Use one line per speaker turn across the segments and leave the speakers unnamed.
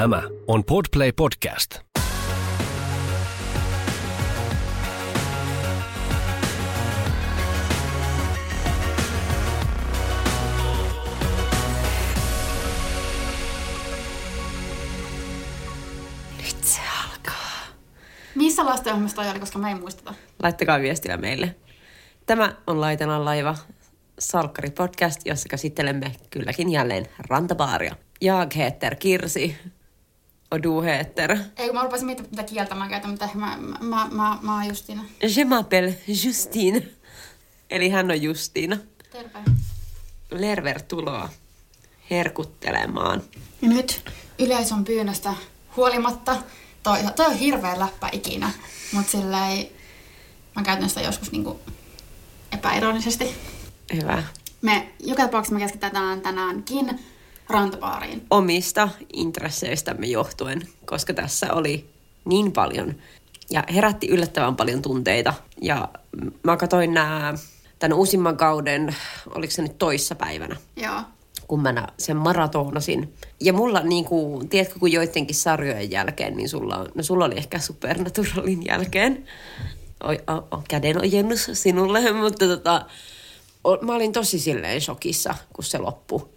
Tämä on Podplay Podcast.
Nyt se alkaa.
Missä lastenohjelmassa toi oli, koska mä en muisteta.
Laittakaa viestiä meille. Tämä on Laitelan laiva, Salkkari podcast, jossa käsittelemme kylläkin jälleen rantabaaria. Jag heter Kirsi. Och du heter?
Ei, kun mä rupesin miettimään, mitä kieltä mä käytän, mutta mä, mä, mä, mä, mä oon Justiina.
Je m'appelle Justine. Eli hän on Justiina.
Terve.
Lerver tuloa herkuttelemaan.
Ja nyt yleisön pyynnöstä huolimatta, toi, toi on hirveä läppä ikinä, mutta sillä ei, mä käytän sitä joskus niinku epäironisesti.
Hyvä.
Me joka tapauksessa me keskitytään tänäänkin rantabaariin.
Omista intresseistämme johtuen, koska tässä oli niin paljon ja herätti yllättävän paljon tunteita. Ja mä katsoin nämä tämän uusimman kauden, oliko se nyt toissa päivänä,
Joo.
kun mä sen maratonasin. Ja mulla, niin kuin, tiedätkö, kun joidenkin sarjojen jälkeen, niin sulla, on, no sulla oli ehkä Supernaturalin jälkeen. Oi, o, o, käden ojennus sinulle, mutta tota, o, mä olin tosi silleen shokissa, kun se loppui.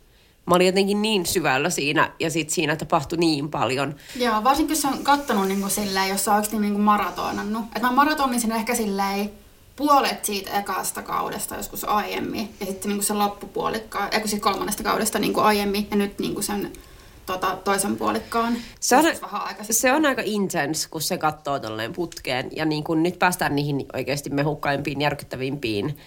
Mä olin jotenkin niin syvällä siinä, ja sit siinä tapahtui niin paljon.
Joo, varsinkin jos on kattonut niinku silleen, jos oot oikeasti niinku maratonannut. Et mä maratonisin ehkä silleen puolet siitä ekasta kaudesta joskus aiemmin. Ja sitten niinku se loppupuolikkaan, eikö siis kolmannesta kaudesta niinku aiemmin. Ja nyt niinku sen tota, toisen puolikkaan.
Se on,
sitten.
se on aika intense, kun se katsoo tolleen putkeen. Ja niin kun nyt päästään niihin oikeasti mehukkaimpiin, järkyttävimpiin,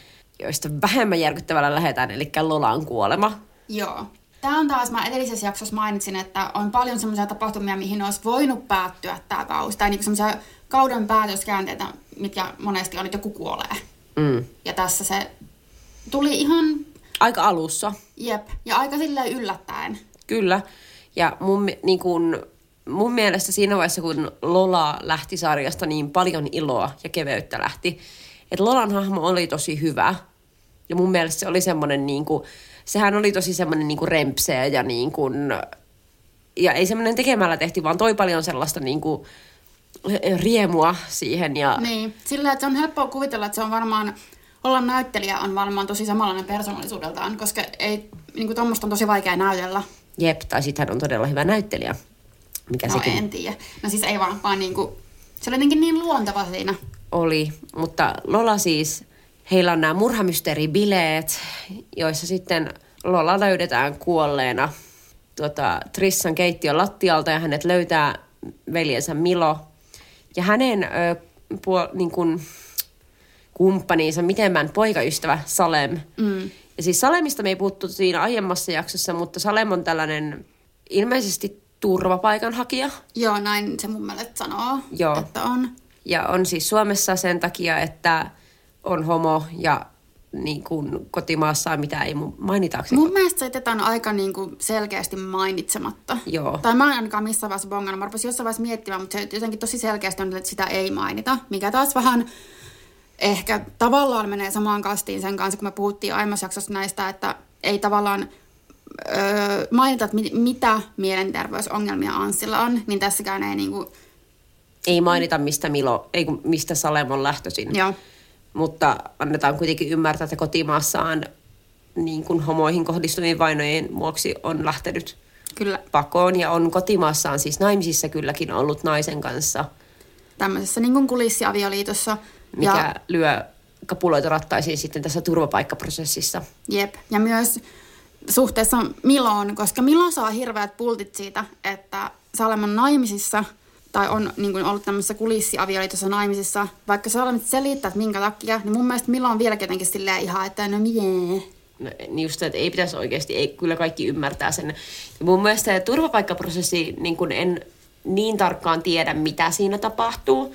joista vähemmän järkyttävällä lähdetään, eli Lolan kuolema.
Joo. Tämä on taas, mä edellisessä jaksossa mainitsin, että on paljon semmoisia tapahtumia, mihin olisi voinut päättyä tämä kausi. Tai niinku semmoisia kauden päätöskäänteitä, mitkä monesti on, että joku kuolee.
Mm.
Ja tässä se tuli ihan,
Aika alussa,
jep, ja aika silleen yllättäen.
kyllä. Ja mun, niin kun, mun mielestä siinä vaiheessa, kun Lola lähti sarjasta, niin paljon iloa ja keveyttä lähti. Että Lolan hahmo oli tosi hyvä. Ja mun mielestä se oli semmoinen, niin kuin, sehän oli tosi semmoinen niin kuin rempseä ja niin kuin, ja ei semmoinen tekemällä tehty, vaan toi paljon sellaista niin kuin, riemua siihen. Ja,
Niin, sillä että se on helppoa kuvitella, että se on varmaan, olla näyttelijä on varmaan tosi samanlainen persoonallisuudeltaan, koska ei, niin kuin on tosi vaikea näytellä.
Jep, tai sitten hän on todella hyvä näyttelijä. Mikä
No
sekin
en tiedä. No siis ei vaan, vaan niin kuin, se oli jotenkin niin luonteva siinä.
oli. Mutta Lola siis, heillä on nämä murhamysteeribileet, joissa sitten Lola löydetään kuolleena tuota, Trissan keittiön lattialta ja hänet löytää veljensä Milo. Ja hänen ö, puol, niin kuin, kumppaninsa, mitemmän poikaystävä Salem.
Mm.
Ja siis Salemista me ei puhuttu siinä aiemmassa jaksossa, mutta Salem on tällainen ilmeisesti turvapaikanhakija.
Joo, näin se mun mielestä sanoo,
Joo.
että on.
Ja on siis Suomessa sen takia, että on homo ja niin kuin kotimaassaan, mitä ei mun mainitaanko?
Mun mielestä se jätetään aika niin kuin selkeästi mainitsematta.
Joo.
Tai mä en ainakaan missään vaiheessa bongannut. Mä rupesin jossain vaiheessa miettimään, mutta se jotenkin tosi selkeästi on, että sitä ei mainita. Mikä taas vähän ehkä tavallaan menee samaan kastiin sen kanssa, kun me puhuttiin aiemmassa jaksossa näistä, että ei tavallaan öö, mainita, että mit, mitä mielenterveysongelmia Anssilla on, niin tässäkään ei niinku,
Ei mainita, mistä Milo, ei mistä Salem on lähtöisin.
joo,
Mutta annetaan kuitenkin ymmärtää, että kotimaassaan niin kuin homoihin kohdistuvien vainojen vuoksi on lähtenyt
kyllä
pakoon ja on kotimaassaan siis naimisissa kylläkin ollut naisen kanssa,
tämmöisessä niin kuin kulissiavioliitossa.
mikä
Ja
lyö kapuloita rattaisiin sitten tässä turvapaikkaprosessissa.
Jep, ja myös suhteessa Miloon, koska Milo saa hirveät pultit siitä, että Salem on naimisissa tai on niin kuin ollut tämmöisessä kulissiavioliitossa naimisissa, vaikka Salem selittää, että minkä takia, niin mun mielestä Milo on vieläkin jotenkin silleen ihan, että no mie.
No, niin just, että ei pitäisi oikeasti, ei, kyllä kaikki ymmärtää sen. Ja mun mielestä se turvapaikkaprosessi, niin kun en niin tarkkaan tiedä, mitä siinä tapahtuu,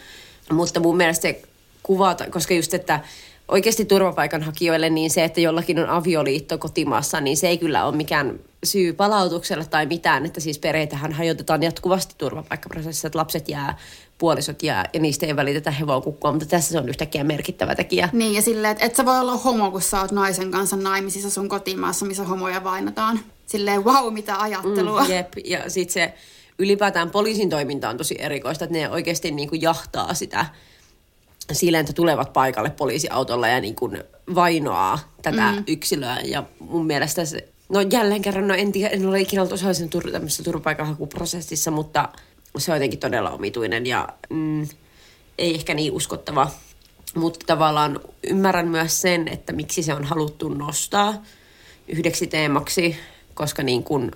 mutta mun mielestä se kuvata, koska just, että oikeasti turvapaikanhakijoille, niin se, että jollakin on avioliitto kotimaassa, niin se ei kyllä ole mikään syy palautukselle tai mitään, että siis perheitähän hajotetaan jatkuvasti turvapaikkaprosessissa, että lapset jää, puolisot jää ja niistä ei välitetä hevoa kukkua, mutta tässä se on yhtäkkiä merkittävä tekijä.
Niin, ja silleen, että et sä voi olla homo, kun sä oot naisen kanssa naimisissa sun kotimaassa, missä homoja vainotaan. Silleen, wow, mitä ajattelua.
Mm, jep, ja sitten se ylipäätään poliisin toiminta on tosi erikoista, että ne oikeasti niin kuin jahtaa sitä silleen, että tulevat paikalle poliisiautolla ja niin kuin vainoaa tätä mm. yksilöä. Ja mun mielestä se, no jälleen kerran, no en, tiedä, en ole ikinä ollut osallisen tur- tämmöisessä turvapaikanhakuprosessissa, mutta se on jotenkin todella omituinen ja mm, ei ehkä niin uskottava. Mutta tavallaan ymmärrän myös sen, että miksi se on haluttu nostaa yhdeksi teemaksi, koska niin kun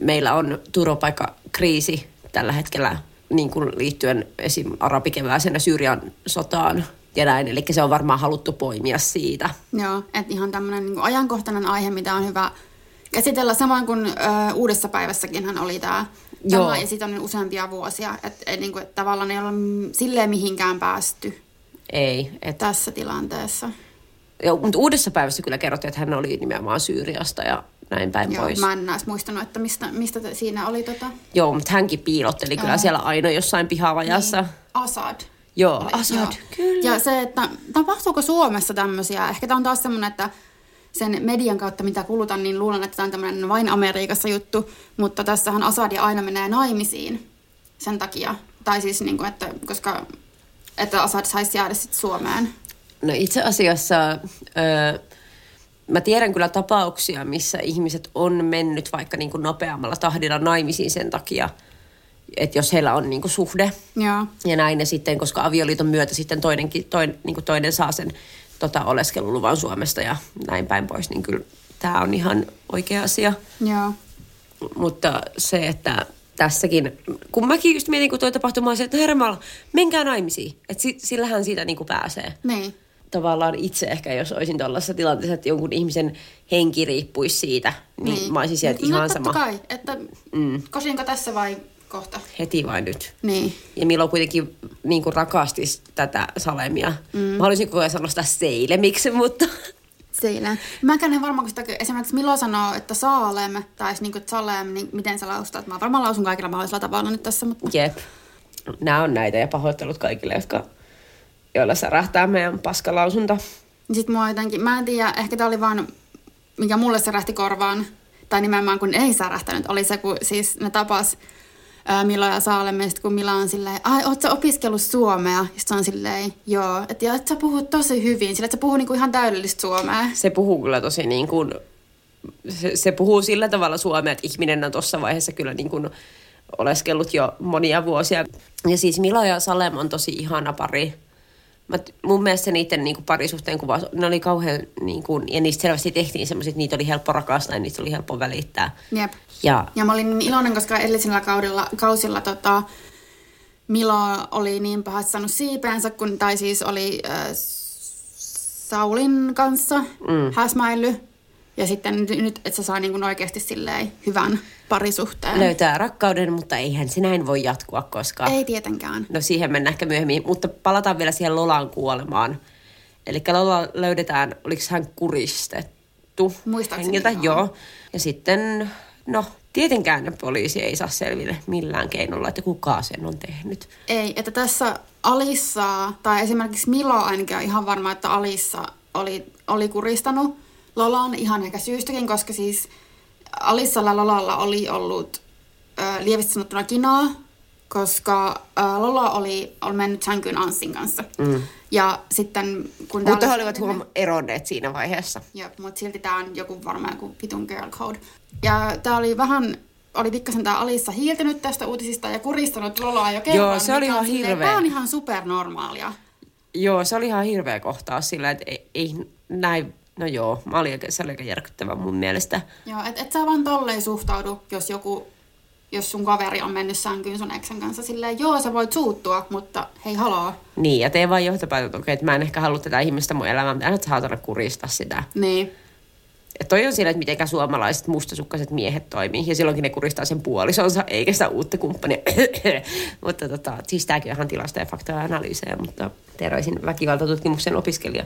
meillä on turvapaikkakriisi tällä hetkellä niin kuin liittyen esim. arabikevääsenä Syyrian sotaan ja näin. Eli se on varmaan haluttu poimia siitä.
Joo, että ihan tämmöinen niin ajankohtainen aihe, mitä on hyvä käsitellä. Samoin kuin ö, uudessa päivässäkin hän oli tämä Joo. ja siitä on useampia vuosia. Että et, niin kuin, että tavallaan ei ole silleen mihinkään päästy
ei,
et... tässä tilanteessa.
Joo, mutta uudessa päivässä kyllä kerrottiin, että hän oli nimenomaan Syyriasta ja näin päin
Joo,
pois.
mä en edes muistanut, että mistä, mistä siinä oli tota...
Joo, mutta hänkin piilotteli Joo. kyllä siellä aina jossain pihavajassa. Niin.
Assad.
Joo, oli. Assad, Joo. kyllä.
Ja se, että tapahtuuko Suomessa tämmöisiä, ehkä tämä on taas semmoinen, että sen median kautta, mitä kulutan, niin luulen, että tämä on tämmöinen vain Amerikassa juttu, mutta tässähän Assad aina menee naimisiin sen takia. Tai siis, niin kuin, että koska että Assad saisi jäädä sitten Suomeen.
No itse asiassa... Öö, mä tiedän kyllä tapauksia, missä ihmiset on mennyt vaikka niin kuin nopeammalla tahdilla naimisiin sen takia, että jos heillä on niin kuin suhde
Joo.
ja näin, ja sitten koska avioliiton myötä sitten toinenkin, toinen, niin kuin toinen saa sen tota, oleskeluluvan Suomesta ja näin päin pois, niin kyllä tämä on ihan oikea asia.
Joo.
Mutta se, että tässäkin, kun mäkin just mietin, kun toi tapahtuma on se, että hermalla, menkää naimisiin. Että sillähän siitä niin kuin pääsee.
Niin
tavallaan itse ehkä, jos olisin tuollaisessa tilanteessa, että jonkun ihmisen henki riippuisi siitä, niin, niin. mä olisin sieltä no, ihan sama.
kai, että mm. kosinko tässä vai kohta?
Heti vain nyt.
Niin.
Ja Milo kuitenkin niin kuin rakasti tätä Salemia. Mm. Mä haluaisin koko ajan sanoa sitä Seilemiksi, mutta...
Seilem. Mä en varmaan, kun sitä, esimerkiksi Milo sanoo, että Saalem, tai niin kuin Salem, niin miten sä laustat? Mä varmaan lausun kaikilla mahdollisilla tavalla nyt tässä, mutta...
Jep. Nämä on näitä ja pahoittelut kaikille, jotka joilla särähtää meidän paskalausunta.
Sitten mua jotenkin, mä en tiedä, ehkä tämä oli vaan, mikä mulle särähti korvaan, tai nimenomaan kun ei särähtänyt, oli se, kun siis ne tapas ää, Milo ja Saalemme, kun Mila on silleen, ai, oot sä opiskellut suomea? Sitten on silleen, joo, että ja, et sä puhut tosi hyvin, sillä että sä puhuu niinku ihan täydellistä suomea.
Se puhuu kyllä tosi niin kuin, se, se puhuu sillä tavalla suomea, että ihminen on tuossa vaiheessa kyllä niin kuin oleskellut jo monia vuosia. Ja siis Milo ja Salem on tosi ihana pari mä, mun mielestä niiden niin kuin parisuhteen kuva, ne oli kauhean, niin kuin, ja niistä selvästi tehtiin semmoiset, että niitä oli helppo rakastaa ja niistä oli helppo välittää.
Jep. Ja, ja mä olin niin iloinen, koska edellisellä kaudella, kausilla tota, Milo oli niin pahasti saanut siipeensä, kun, tai siis oli äh, Saulin kanssa mm. häsmäily. Ja sitten nyt, että se saa niin kuin oikeasti silleen hyvän parisuhteen.
Löytää rakkauden, mutta eihän se näin voi jatkua koskaan.
Ei tietenkään.
No siihen mennään ehkä myöhemmin, mutta palataan vielä siihen Lolan kuolemaan. Eli Lola löydetään, oliko hän kuristettu
Muistaakseni
hengiltä? Joo. joo. Ja sitten, no tietenkään poliisi ei saa selville millään keinolla, että kuka sen on tehnyt.
Ei, että tässä Alissa, tai esimerkiksi Milo ainakin on ihan varma, että Alissa oli, oli kuristanut Lolan ihan ehkä syystäkin, koska siis Alissalla Lolalla oli ollut äh, lievästi sanottuna kinaa, koska äh, Lola oli, oli mennyt sänkyyn Anssin kanssa. Mm. Ja sitten kun...
Mutta he olivat huom eronneet siinä vaiheessa.
Joo, mutta silti tämä on joku varmaan joku pitun girl code. Ja tämä oli vähän oli pikkasen tämä Alissa hiiltynyt tästä uutisista ja kuristanut Lolaa jo kerran.
Joo, se oli ihan hirveä.
Tämä on ihan supernormaalia.
Joo, se oli ihan hirveä kohtaus sillä, että ei, ei näin No joo, mä olin, se oli aika järkyttävä mun mielestä.
Joo, et, et sä vaan tolleen suhtaudu, jos joku, jos sun kaveri on mennyt sänkyyn sun eksän kanssa silleen, joo sä voit suuttua, mutta hei haloo.
Niin, ja tee vaan johtopäätöt, okei, että mä en ehkä halua tätä ihmistä mun elämään, mutta nyt saatana kurista sitä.
Niin.
Ja toi on sillä, että miten suomalaiset mustasukkaiset miehet toimii. Ja silloinkin ne kuristaa sen puolisonsa, eikä sitä uutta kumppania. mutta tota, siis tämäkin on ihan tilasta ja faktoja analyysejä, mutta terveisin väkivaltatutkimuksen opiskelija.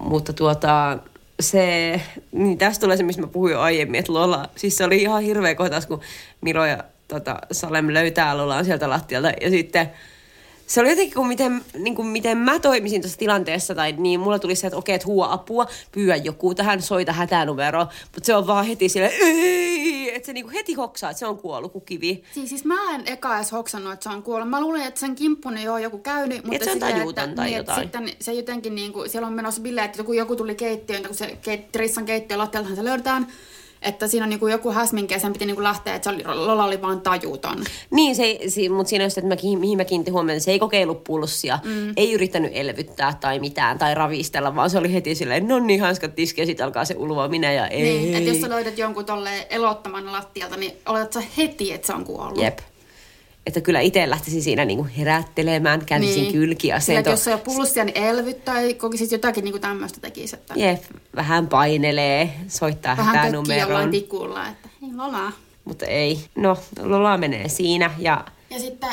Mutta tuota, se, niin tästä tulee se, mistä mä puhuin jo aiemmin, että Lola, siis se oli ihan hirveä kohtaus, kun Miro ja tota, Salem löytää Lolaan sieltä lattialta. Ja sitten se oli jotenkin kuin miten, niin kuin miten mä toimisin tuossa tilanteessa, tai niin mulla tuli se, että okei, että huua apua, pyydä joku tähän, soita hätänumero, mutta se on vaan heti sille ei, että se niin kuin heti hoksaa, että se on kuollut kuin kivi.
Siis, siis mä en eka edes hoksannut, että se on kuollut. Mä luulin, että sen kimppun ei ole joku käynyt, mutta
se on tajuuton
että,
tai
niin, että
jotain.
Sitten se jotenkin niin kuin, siellä on menossa bileet, että joku, joku tuli keittiöön, kun se keit, Trissan keittiö lattialtahan se löydetään, että siinä on niin kuin joku häsminki ja sen piti niin kuin lähteä, että se oli, Lola oli vaan tajuton.
Niin, se, se, mutta siinä on se, että mä, mihin mä kiinnitin huomioon, että se ei kokeillut pulssia, mm. ei yrittänyt elvyttää tai mitään tai ravistella, vaan se oli heti silleen, no niin, hanskat tiski ja sitten alkaa se ulvoaminen ja ei.
Niin, että jos sä löydät jonkun tolle elottoman lattialta, niin oletat sä heti, että se on kuollut.
Jep. Että kyllä itse lähtisin siinä niinku herättelemään, kääntisin niin.
Sillä, että jos se on pulssia, niin elvyttää, tai kokisit jotakin niin kuin tämmöistä tekisi. Että
Jep, vähän painelee, soittaa
vähän
hätänumeron.
jollain tikulla, että hei Lola.
Mutta ei. No, Lola menee siinä ja
Ja sitten,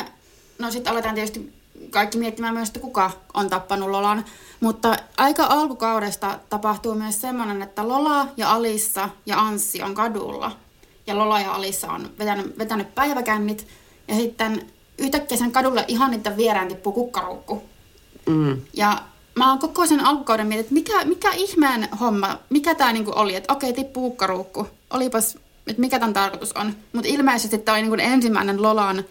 no sitten aletaan tietysti kaikki miettimään myös, että kuka on tappanut Lolan. Mutta aika alkukaudesta tapahtuu myös semmoinen, että Lola ja Alissa ja Anssi on kadulla. Ja Lola ja Alissa on vetänyt, vetänyt päiväkännit. Ja sitten yhtäkkiä sen kadulle ihan niiden vierään tippuu kukkaruukku.
mm,
Ja mä oon koko sen alkukauden mietin, että mikä, mikä ihmeen homma, mikä tää niinku oli, että okei, tippuu kukkaruukku. Olipas, että mikä tämän tarkoitus on. Mutta ilmeisesti tämä oli niinku ensimmäinen Lolan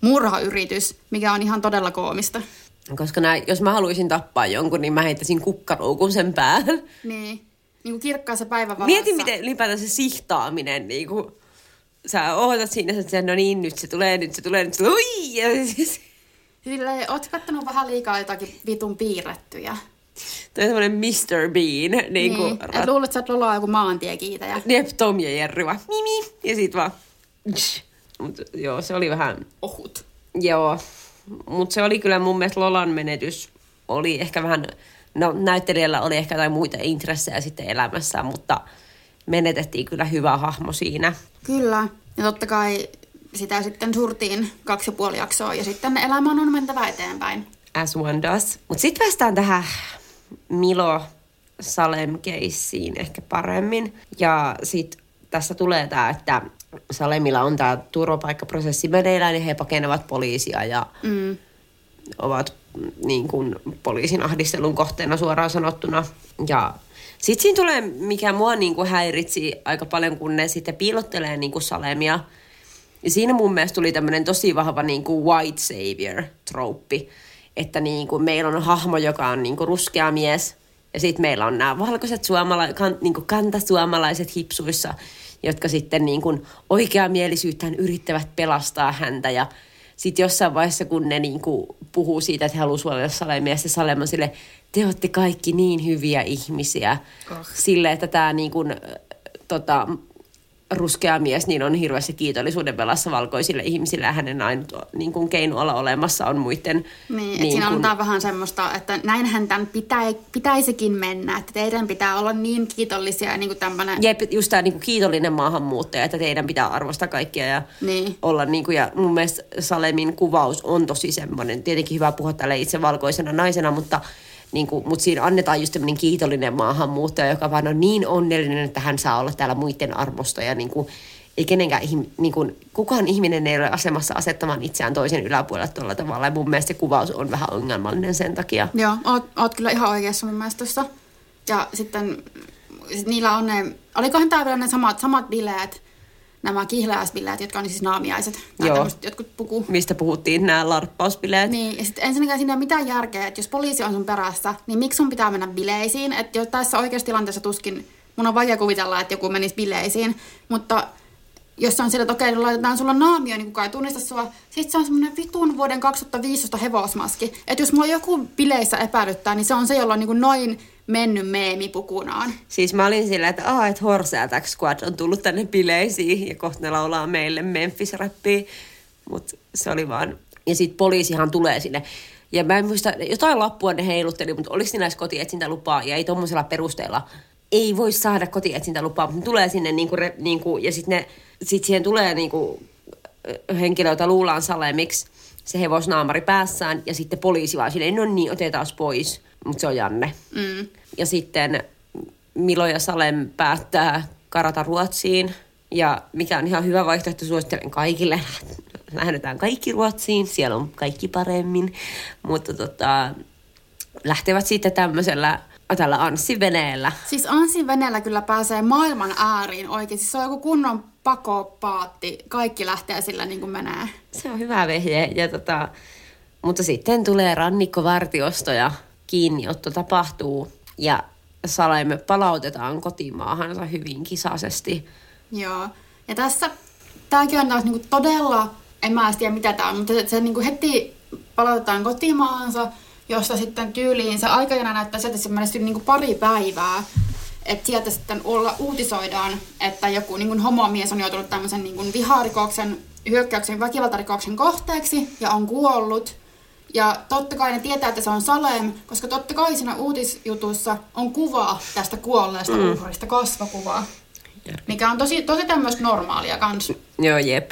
murhayritys, mikä on ihan todella koomista.
koska nää, jos mä haluaisin tappaa jonkun, niin mä heittäisin kukkaruukun sen päälle.
Niin, niinku kirkkaassa päivävalossa.
Mieti, miten ylipäätään se sihtaaminen, niin kuin, sä ootat siinä, että no niin, nyt se tulee, nyt se tulee, nyt se tulee, siis,
Silleen, oot kattonut vähän liikaa jotakin vitun piirrettyjä.
toi on semmoinen Mr. Bean, niin kuin,
Niin, et luulet, että sä oot Lola joku maantiekiitäjä.
Jep, Tom ja Jerry vaan, mimi, ja sit vaan, Mut, joo, se oli vähän,
Ohut.
joo, mutta se oli kyllä mun mielestä Lolan menetys, oli ehkä vähän, no näyttelijällä oli ehkä jotain muita intressejä sitten elämässään, mutta menetettiin kyllä hyvä hahmo siinä.
Kyllä. Ja totta kai sitä sitten surtiin kaksi ja puoli jaksoa ja sitten elämän on mentävä eteenpäin.
As one does. Mutta sitten päästään tähän Milo Salem ehkä paremmin. Ja sitten tässä tulee tämä, että Salemilla on tämä turvapaikkaprosessi meneillään ja he pakenevat poliisia ja
Mm.
ovat niin kuin poliisin ahdistelun kohteena suoraan sanottuna. Ja sitten siinä tulee, mikä mua niin kuin häiritsi aika paljon, kun ne sitten piilottelee niin kuin Salemia. Ja siinä mun mielestä tuli tämmöinen tosi vahva niin kuin white savior-trouppi. Että niin kuin meillä on hahmo, joka on niin kuin ruskea mies. Ja sitten meillä on nämä valkoiset suomala- kan, niin kuin kantasuomalaiset hipsuissa, jotka sitten niin kuin oikeamielisyyttään yrittävät pelastaa häntä. Ja sitten jossain vaiheessa, kun ne niin kuin puhuu siitä, että he haluaa suojella Salemia, ja se Salem on sille, te olette kaikki niin hyviä ihmisiä.
Oh.
Sille, että tämä niin kuin, tota, ruskea mies niin on hirveässä kiitollisuuden velassa valkoisille ihmisille ja hänen ainut niin kuin keino olla olemassa on muiden
Niin, että siinä antaa vähän semmoista, että näinhän tämän pitä, pitäisikin mennä, että teidän pitää olla niin kiitollisia ja niin kuin tämmöinen...
Jep, just tämä niin kiitollinen maahanmuuttaja, että teidän pitää arvostaa kaikkia ja
Niin.
olla niin kuin, ja mun mielestä Salemin kuvaus on tosi semmoinen, tietenkin hyvä puhua tälle itse valkoisena naisena, mutta niin kuin, mutta siinä annetaan just tämmöinen kiitollinen maahanmuuttaja, joka vaan on niin onnellinen, että hän saa olla täällä muiden armosta ja niin kuin, ei kenenkään, niin kuin, kukaan ihminen ei ole asemassa asettamaan itseään toisen yläpuolelle tuolla tavalla. Ja mun mielestä se kuvaus on vähän ongelmallinen sen takia.
Joo, oot, oot kyllä ihan oikeassa mun mielestä tossa. Ja sitten sit niillä on ne, olikohan tää vielä ne samat, samat bileet, nämä kihlajaisbileet, jotka on siis naamiaiset. Tai
Joo.
jotkut puku.
Mistä puhuttiin, nämä larppauspileet.
Niin, ja sitten ensinnäkään siinä ei ole mitään järkeä, että jos poliisi on sun perässä, niin miksi sun pitää mennä bileisiin? Että jo tässä oikeassa tilanteessa tuskin, mun on vaikea kuvitella, että joku menisi bileisiin, mutta jos se on sillä, että okei, laitetaan sulla naamio, niin kukaan ei tunnista sua. Sitten se on semmoinen vitun vuoden 2015 hevosmaski. Että jos mulla joku bileissä epäilyttää, niin se on se, jolla on niin kuin noin mennyt meemi pukunaan.
Siis mä olin sillä, että aah, että Horse Attack Squad on tullut tänne bileisiin ja kohta ne laulaa meille Memphis-räppiä. Mutta se oli vaan... Ja sit poliisihan tulee sinne. Ja mä en muista, jotain lappua ne heilutteli, mutta oliko niillä edes kotietsintälupaa ja ei tommosella perusteella ei voi saada kotietsintälupaa, mutta ne tulee sinne niinku, re, niinku, ja sitten sit siihen tulee niinku, henkilö, jota luullaan salemiksi, se hevosnaamari päässään, ja sitten poliisi vaan silleen, no niin, otetaan pois, mutta se on Janne.
Mm.
Ja sitten Milo ja Salem päättää karata Ruotsiin. Ja mikä on ihan hyvä vaihtoehto, suosittelen kaikille lähdetään kaikki Ruotsiin, siellä on kaikki paremmin, mutta tota, lähtevät sitten tämmöisellä tällä Anssi-veneellä.
Siis Anssin veneellä kyllä pääsee maailman ääriin oikein. Siis se on joku kunnon pakopaatti. Kaikki lähtee sillä niin kuin menee.
Se on hyvä vehje. Ja tota, mutta sitten tulee rannikkovartiosto ja kiinniotto tapahtuu ja Salemme palautetaan kotimaahansa hyvin kisaisesti.
Joo. Ja tässä, tämäkin on taas niinku todella, en mä tiedä mitä tämä on, mutta se, se niinku heti palautetaan kotimaahansa, josta sitten tyyliin se aikajana näyttää sieltä se menee niinku pari päivää. Että sieltä sitten olla, uutisoidaan, että joku niin homomies on joutunut tämmöisen niin viharikoksen, hyökkäyksen, väkivaltarikoksen kohteeksi ja on kuollut. Ja totta kai ne tietää, että se on Salem, koska totta kai siinä uutisjutussa on kuva tästä kuolleesta mm. uhrista, kasvakuva. Mikä on tosi, tosi tämmöistä normaalia kans.
Joo, jep.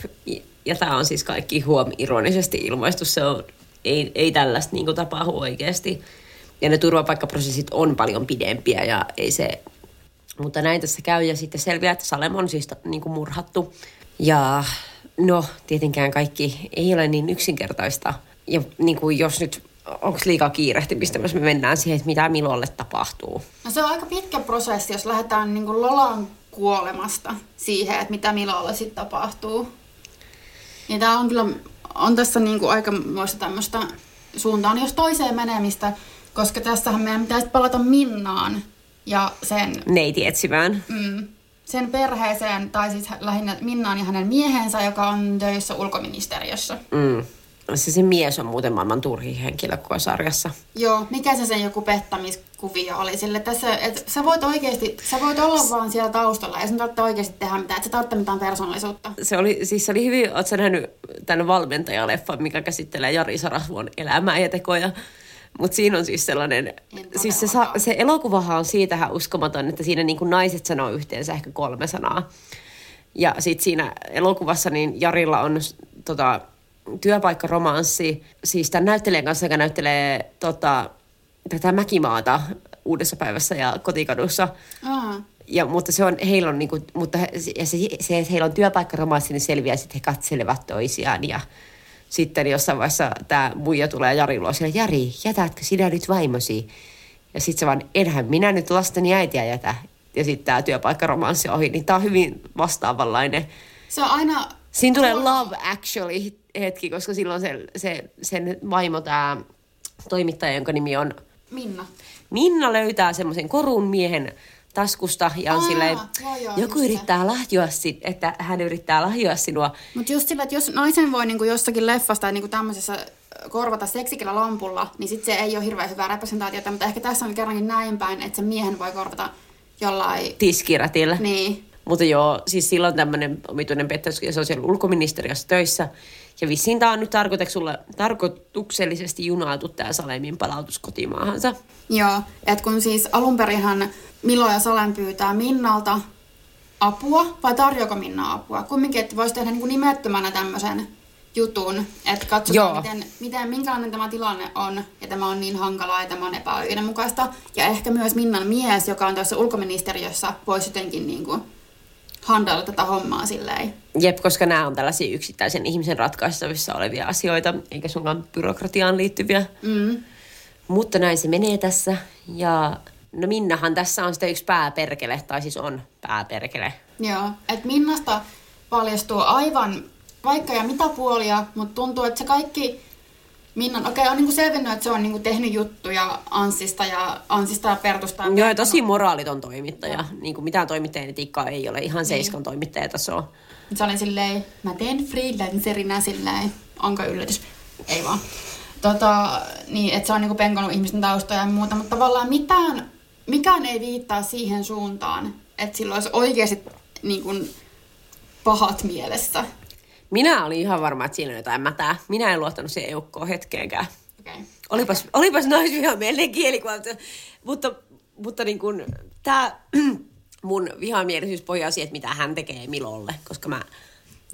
Ja tämä on siis kaikki huom ironisesti ilmaistu. Se on, ei, ei tällaista niin tapahdu oikeasti. Ja ne turvapaikkaprosessit on paljon pidempiä ja ei se... Mutta näin tässä käy ja sitten selviää, että Salem on siis niin kuin murhattu. Ja no, tietenkään kaikki ei ole niin yksinkertaista ja niin kuin jos nyt onko liikaa kiirehtimistä, jos me mennään siihen, että mitä Milolle tapahtuu?
No se on aika pitkä prosessi, jos lähdetään niin kuin Lolan kuolemasta siihen, että mitä Milolle sitten tapahtuu. Ja tämä on kyllä, on tässä niin kuin aika muista tämmöistä suuntaan jos toiseen menemistä, koska tässähän meidän pitäisi palata Minnaan ja sen...
Neiti etsimään.
Mm, sen perheeseen, tai siis lähinnä Minnaan ja hänen miehensä, joka on töissä ulkoministeriössä.
Mm. Se, se mies on muuten maailman turhi henkilö koko sarjassa.
Joo, mikä se sen joku pettämiskuvio oli sille tässä, että sä voit oikeasti, sä voit olla vaan siellä taustalla ja sun tarvitse oikeasti tehdä mitään, että sä tarvitse mitään persoonallisuutta.
Se oli, siis se oli hyvin, oot sä nähnyt tämän valmentajaleffan, mikä käsittelee Jari Sarasvuon elämää ja tekoja. Mutta siinä on siis sellainen, siis se, se elokuvahan on siitähän uskomaton, että siinä niin kuin naiset sanoo yhteensä ehkä kolme sanaa. Ja sitten siinä elokuvassa niin Jarilla on tota, työpaikkaromanssi, siis tämän näyttelijän kanssa, joka näyttelee tota, tätä Mäkimaata uudessa päivässä ja kotikadussa.
Aa.
Ja, mutta se on, heillä on, niin kuin, mutta he, ja se, se, että heillä on työpaikkaromanssi, niin selviää, että he katselevat toisiaan ja sitten jossain vaiheessa tämä muija tulee Jari luo siellä, Jari, jätätkö sinä nyt vaimosi? Ja sitten se vaan, enhän minä nyt lasteni äitiä jätä. Ja sitten tämä työpaikkaromanssi ohi, niin tämä on hyvin vastaavanlainen.
Se on aina...
Siinä tulee Love Actually hetki, koska silloin se, se, sen vaimo, tämä toimittaja, jonka nimi on...
Minna.
Minna löytää semmoisen korun miehen taskusta ja on Aa, silleen, joo, joo, joku yrittää se. lahjoa, että hän yrittää lahjoa sinua.
Mutta just sillä, että jos naisen voi niinku jossakin leffasta tai niinku tämmöisessä korvata seksikillä lampulla, niin sit se ei ole hirveän hyvää representaatiota, mutta ehkä tässä on kerrankin näin päin, että se miehen voi korvata jollain...
Tiskiratilla.
Niin.
Mutta joo, siis silloin tämmöinen omituinen pettäys, ja se on siellä ulkoministeriössä töissä. Ja vissiin tämä on nyt tarkoituksellisesti junailtu tämä Salemin palautus kotimaahansa.
Joo, että kun siis alunperinhan Milo ja Salem pyytää Minnalta apua, vai tarjoako Minna apua? Kumminkin, että voisi tehdä niin nimettömänä tämmöisen jutun, että katsotaan, miten, miten, minkälainen tämä tilanne on, ja tämä on niin hankalaa ja tämä on epäoikeudenmukaista. Ja ehkä myös Minnan mies, joka on tässä ulkoministeriössä, voisi jotenkin niin kuin handalla tätä hommaa silleen.
Jep, koska nämä on tällaisia yksittäisen ihmisen ratkaistavissa olevia asioita, eikä sunkaan byrokratiaan liittyviä.
Mm.
Mutta näin se menee tässä. Ja no Minnahan tässä on sitten yksi pääperkele, tai siis on pääperkele.
Joo, että Minnasta paljastuu aivan vaikka ja mitä puolia, mutta tuntuu, että se kaikki Minnan, okei, okay, on niinku selvinnyt, että se on niinku tehnyt juttuja Ansista ja Ansista ja Pertusta. Ja
Joo, tosi moraaliton toimittaja. Niinku mitään toimittajan etiikkaa ei ole, ihan niin. seiskan toimittajatasoa.
Se oli silleen, mä teen freelancerina silleen, onko yllätys? Ei vaan. Tota, niin, että se on niinku penkonut ihmisten taustoja ja muuta, mutta tavallaan mitään, mikään ei viittaa siihen suuntaan, että sillä olisi oikeasti niin kuin, pahat mielessä.
Minä olin ihan varma, että siinä on jotain mätää. Minä en luottanut siihen eukkoon hetkeenkään.
Okay.
Olipas, olipas naisvihamielinen kielikuva, mutta, mutta niin kuin, tämä mun vihamielisyys pohjaa siihen, että mitä hän tekee Milolle, koska mä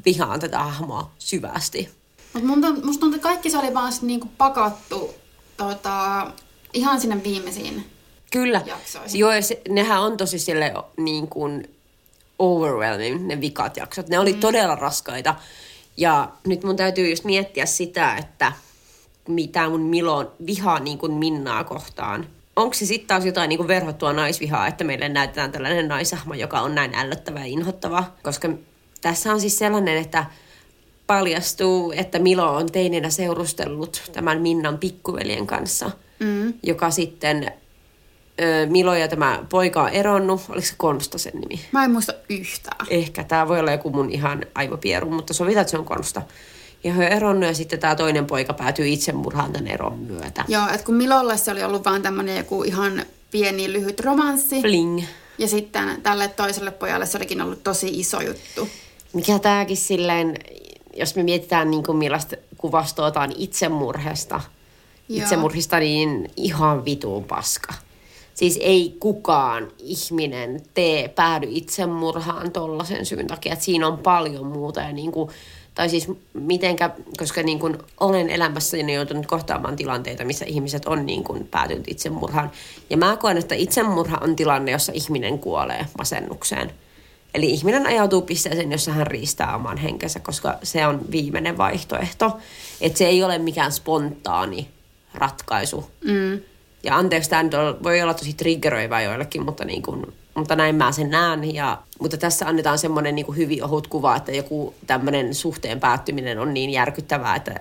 vihaan tätä hahmoa syvästi.
Mutta musta tuntuu, että kaikki se oli vaan niinku pakattu tota, ihan sinne viimeisiin
Kyllä.
jaksoihin.
Joo, se, nehän on tosi sille niin kuin overwhelming, ne vikat jaksot. Ne oli mm. todella raskaita. Ja nyt mun täytyy just miettiä sitä, että mitä mun Milon vihaa niin kuin Minnaa kohtaan. Onko se sitten taas jotain niin kuin verhottua naisvihaa, että meille näytetään tällainen naisahma, joka on näin ällöttävä ja inhottava? Koska tässä on siis sellainen, että paljastuu, että Milo on teininä seurustellut tämän Minnan pikkuveljen kanssa, mm. joka sitten Milo ja tämä poika on eronnut. Oliko se Konsta sen nimi?
Mä en muista yhtään.
Ehkä. Tämä voi olla joku mun ihan aivopieru, mutta sovitaan, että se on Konsta. Ja he on eronnut ja sitten tämä toinen poika päätyy itsemurhaan tämän eron myötä.
Joo, että kun Milolle se oli ollut vaan tämmöinen joku ihan pieni lyhyt romanssi.
Fling.
Ja sitten tälle toiselle pojalle se olikin ollut tosi iso juttu.
Mikä tämäkin silleen, jos me mietitään niin kuin millaista kuvastoa itsemurhesta,
Joo.
itsemurhista, niin ihan vituun paska. Siis ei kukaan ihminen tee päädy itsemurhaan tollasen syyn takia, että siinä on paljon muuta ja niin kuin, tai siis mitenkä, koska niin kuin olen elämässäni joutunut kohtaamaan tilanteita, missä ihmiset on niin kuin päätynyt itsemurhaan. Ja mä koen, että itsemurha on tilanne, jossa ihminen kuolee masennukseen. Eli ihminen ajautuu pisteeseen, jossa hän riistää oman henkensä, koska se on viimeinen vaihtoehto. Että se ei ole mikään spontaani ratkaisu.
Mm.
Ja anteeksi, tämä nyt voi olla tosi triggeröivää joillekin, mutta, niin kuin, mutta näin mä sen näen. Ja, mutta tässä annetaan semmoinen niin kuin hyvin ohut kuva, että joku tämmöinen suhteen päättyminen on niin järkyttävää, että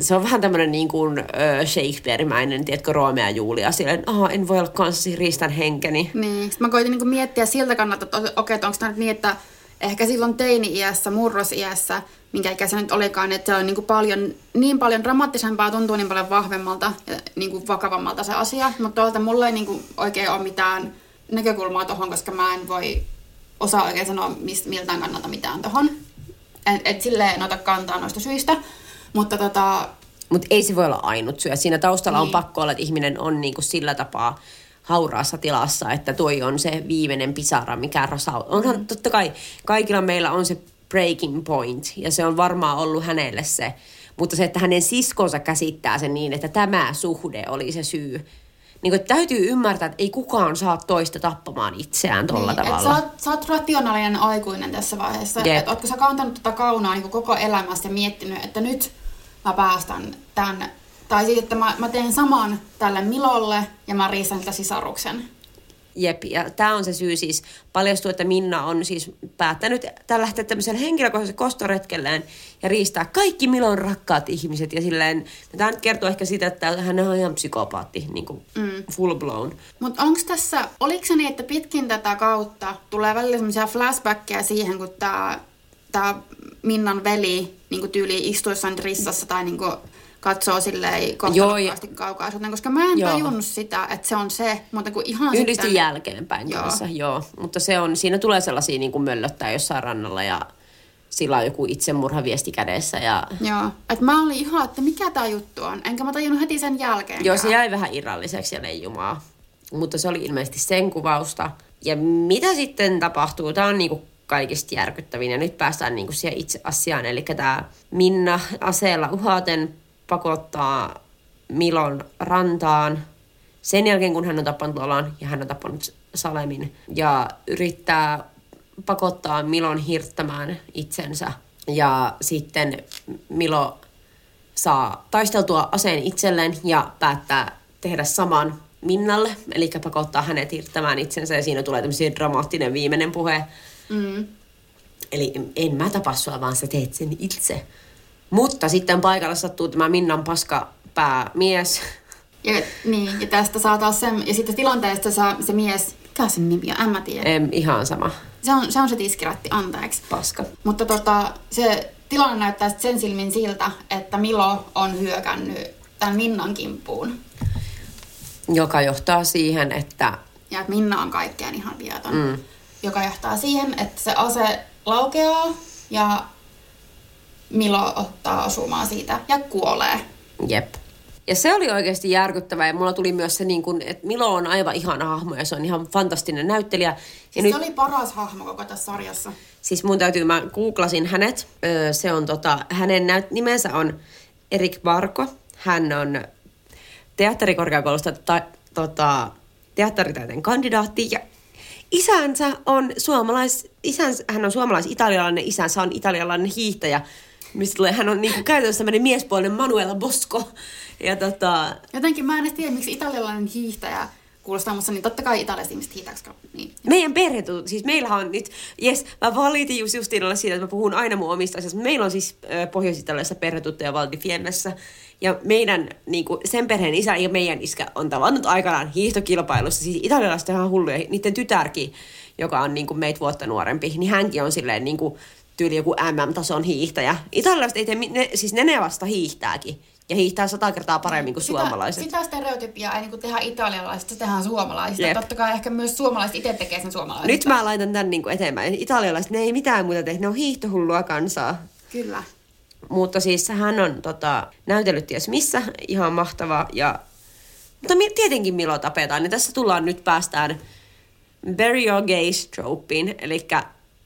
se on vähän tämmöinen niin kuin Shakespeare-mäinen, tiedätkö, Romeo ja Julia, silleen, Aha, en voi olla kanssasi, riistän henkeni.
Niin. Sitten mä koitin niinku miettiä siltä kannalta, että okei, okay, onko tämä nyt niin, että ehkä silloin teini-iässä, murrosiässä, minkä ikä se nyt olikaan, että se on niinku paljon, niin paljon dramaattisempaa, tuntuu niin paljon vahvemmalta ja niinku vakavammalta se asia. Mutta tuolta mulla ei niinku oikein ole mitään näkökulmaa tohon, koska mä en voi osaa oikein sanoa mist, miltään kannalta mitään tohon. Et, et silleen en ota kantaa noista syistä. Mutta tota,
Mutta ei se voi olla ainut syy. Siinä taustalla on
Niin.
pakko olla, että ihminen on niin kuin sillä tapaa hauraassa tilassa, että toi on se viimeinen pisara, mikä rasa... Onhan mm. totta kai, kaikilla meillä on se breaking point, ja se on varmaan ollut hänelle se. Mutta se, että hänen siskonsa käsittää sen niin, että tämä suhde oli se syy. Niin kuin, täytyy ymmärtää, että ei kukaan saa toista tappamaan itseään tolla
niin,
tavalla.
Sä, oot, sä oot rationaalinen aikuinen tässä vaiheessa.
Jep.
Et ootko sä kantanut tätä kaunaa niin koko elämästä ja miettinyt, että nyt mä päästän tämän. Tai siis, että mä, mä teen saman tälle Milolle ja mä riistän tätä sisaruksen.
Jep, ja tämä on se syy siis, paljastuu, että Minna on siis päättänyt tällä lähteä tämmöiselle henkilökohtaiselle kostoretkelleen ja riistää kaikki Milon rakkaat ihmiset. Ja silleen, tämä nyt kertoo ehkä sitä, että hän on ihan psykopaatti, niin kuin mm. full blown.
Mutta onko tässä, oliko se niin, että pitkin tätä kautta tulee välillä semmoisia flashbackkejä siihen, kun tämä tää Minnan veli niin tyyli istuessaan rissassa tai niin katsoo silleen kohtalokkaasti kaukaisuuteen, koska mä en
Joo.
tajunnut sitä, että se on se, mutta kun ihan
Yhdistyn
sitten...
jälkeenpäin
Joo.
kanssa, joo. Mutta se on, siinä tulee sellaisia niin kuin möllöttää jossain rannalla ja sillä on joku itsemurhaviesti kädessä. Ja...
Joo, että mä olin ihan, että mikä tämä juttu on. Enkä mä tajunnut heti sen jälkeen.
Joo, se jäi vähän irralliseksi ja leijumaa. Mutta se oli ilmeisesti sen kuvausta. Ja mitä sitten tapahtuu? Tämä on niinku kaikista järkyttävin. Ja nyt päästään niinku siihen itse asiaan. Eli tämä Minna aseella uhaten pakottaa Milon rantaan. Sen jälkeen, kun hän on tappanut Lolan ja hän on tappanut Salemin. Ja yrittää pakottaa Milon hirttämään itsensä. Ja sitten Milo saa taisteltua aseen itselleen ja päättää tehdä saman Minnalle, eli pakottaa hänet hirttämään itsensä ja siinä tulee tämmöinen dramaattinen viimeinen puhe.
Mm.
Eli en mä tapa sua, vaan sä teet sen itse. Mutta sitten paikalla sattuu tämä Minnan paska päämies.
Ja, niin, ja tästä saa taas sen, ja sitten tilanteesta saa se mies, mikä sen nimi on, en mä tiedä.
Em, ihan sama.
Se on se, on se tiskiratti, anteeksi.
Paska.
Mutta tota, se tilanne näyttää sen silmin siltä, että Milo on hyökännyt tämän Minnan kimppuun.
Joka johtaa siihen, että
Ja että Minna on kaikkeen ihan viaton. Mm. Joka johtaa siihen, että se ase laukeaa ja Milo ottaa osumaa siitä ja kuolee.
Jep. Ja se oli oikeasti järkyttävää ja mulla tuli myös se, niin kun, että Milo on aivan ihana hahmo ja se on ihan fantastinen näyttelijä. Ja
Siis
nyt,
Se oli paras hahmo koko tässä sarjassa.
siis mun täytyy, mä googlasin hänet. Öö, Se on tota, hänen näyt, nimensä on Erik Barko. Hän on teatterikorkeakoulusta ta, tota, teatteritaiteen kandidaatti ja isänsä on suomalais, isänsä, hän on suomalais-italialainen, isänsä on italialainen hiihtäjä. Mistä tulee, hän on niinku käytännössä tämmöinen miespuolinen Manuela Bosco. Ja tota,
Jotenkin mä en edes tiedä, miksi italialainen hiihtäjä kuulostaa musta, niin totta kai italialaiset ihmiset hiihtää, koska niin.
meidän perhe, siis meillähän on nyt, jes, mä valitin just Justinalle siitä, että mä puhun aina mun omista asioista, meillä on siis äh, Pohjois-Italiassa perhetuttuja Valdifiennessä, ja meidän, niinku, sen perheen isä ja meidän iskä on tavannut aikanaan hiihtokilpailussa, siis italialaiset on ihan hulluja, niiden tytärkin, joka on niinku meitä vuotta nuorempi, niin hänkin on silleen niinku, tyyli joku MM-tason hiihtäjä. Italialaiset ei tee, ne, siis ne, ne vasta hiihtääkin, ja hiihtää sata kertaa paremmin kuin suomalaiset.
Sitä, sitä stereotypiaa ei niinku tehdä italialaisista, sitä tehdään suomalaisista.
Jep.
Totta kai ehkä myös suomalaiset itse tekee sen suomalaisista.
Nyt mä laitan tän niinku eteenpäin. Italialaiset, ne ei mitään muuta tee, ne on hiihtohullua kansaa.
Kyllä.
Mutta siis hän on tota, näytellyt ties missä, ihan mahtava. Ja, mutta tietenkin milloin tapetaan. Ja tässä tullaan nyt päästään bury your gays tropiin, eli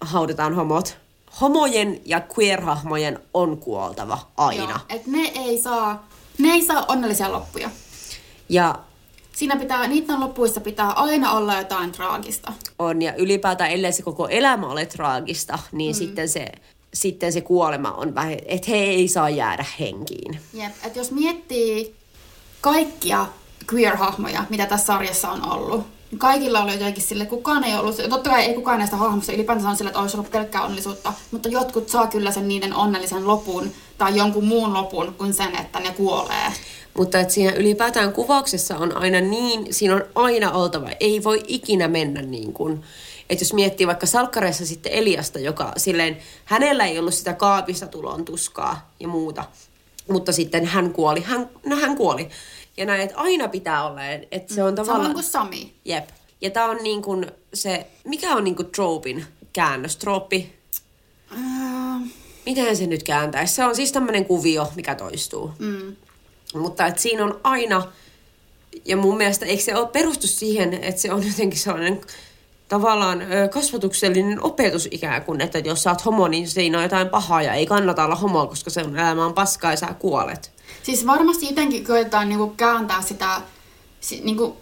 haudataan homot. Homojen ja queer-hahmojen on kuoltava aina.
Joo, et ne ei saa, ne ei saa onnellisia loppuja.
Ja
Siinä pitää, niiden lopuissa pitää aina olla jotain traagista.
on, ja ylipäätään ellei se koko elämä ole traagista, niin mm. sitten, se, sitten se kuolema on vähän, että he ei saa jäädä henkiin.
Jep, et jos miettii kaikkia queer-hahmoja, mitä tässä sarjassa on ollut, kaikilla oli jotenkin sille, kukaan ei ollut, totta kai ei kukaan näistä hahmoista ylipäänsä on sille, että olisi ollut pelkkää onnellisuutta, mutta jotkut saa kyllä sen niiden onnellisen lopun tai jonkun muun lopun kuin sen, että ne kuolee.
Mutta että siinä ylipäätään kuvauksessa on aina niin, siinä on aina oltava, ei voi ikinä mennä niin kuin, että jos miettii vaikka salkkareissa sitten Eliasta, joka silleen, hänellä ei ollut sitä kaapista tulon tuskaa ja muuta, mutta sitten hän kuoli, hän, no hän kuoli. Ja näin, että aina pitää olla, että se on tavallaan...
Samoin kuin Sami.
Jep. Ja tää on niin kuin se, mikä on niin kuin tropin käännös, trooppi,
Äh,
miten se nyt kääntäisi? Se on siis tämmöinen kuvio, mikä toistuu.
mm.
Mutta että siinä on aina, ja mun mielestä eikö se ole perustu siihen, että se on jotenkin sellainen tavallaan kasvatuksellinen opetus ikään kuin, että jos sä oot homo, niin siinä on jotain pahaa ja ei kannata olla homo, koska se on elämä on paskaa ja sä kuolet.
Siis varmasti jotenkin koetaan niinku kääntää sitä si, niinku,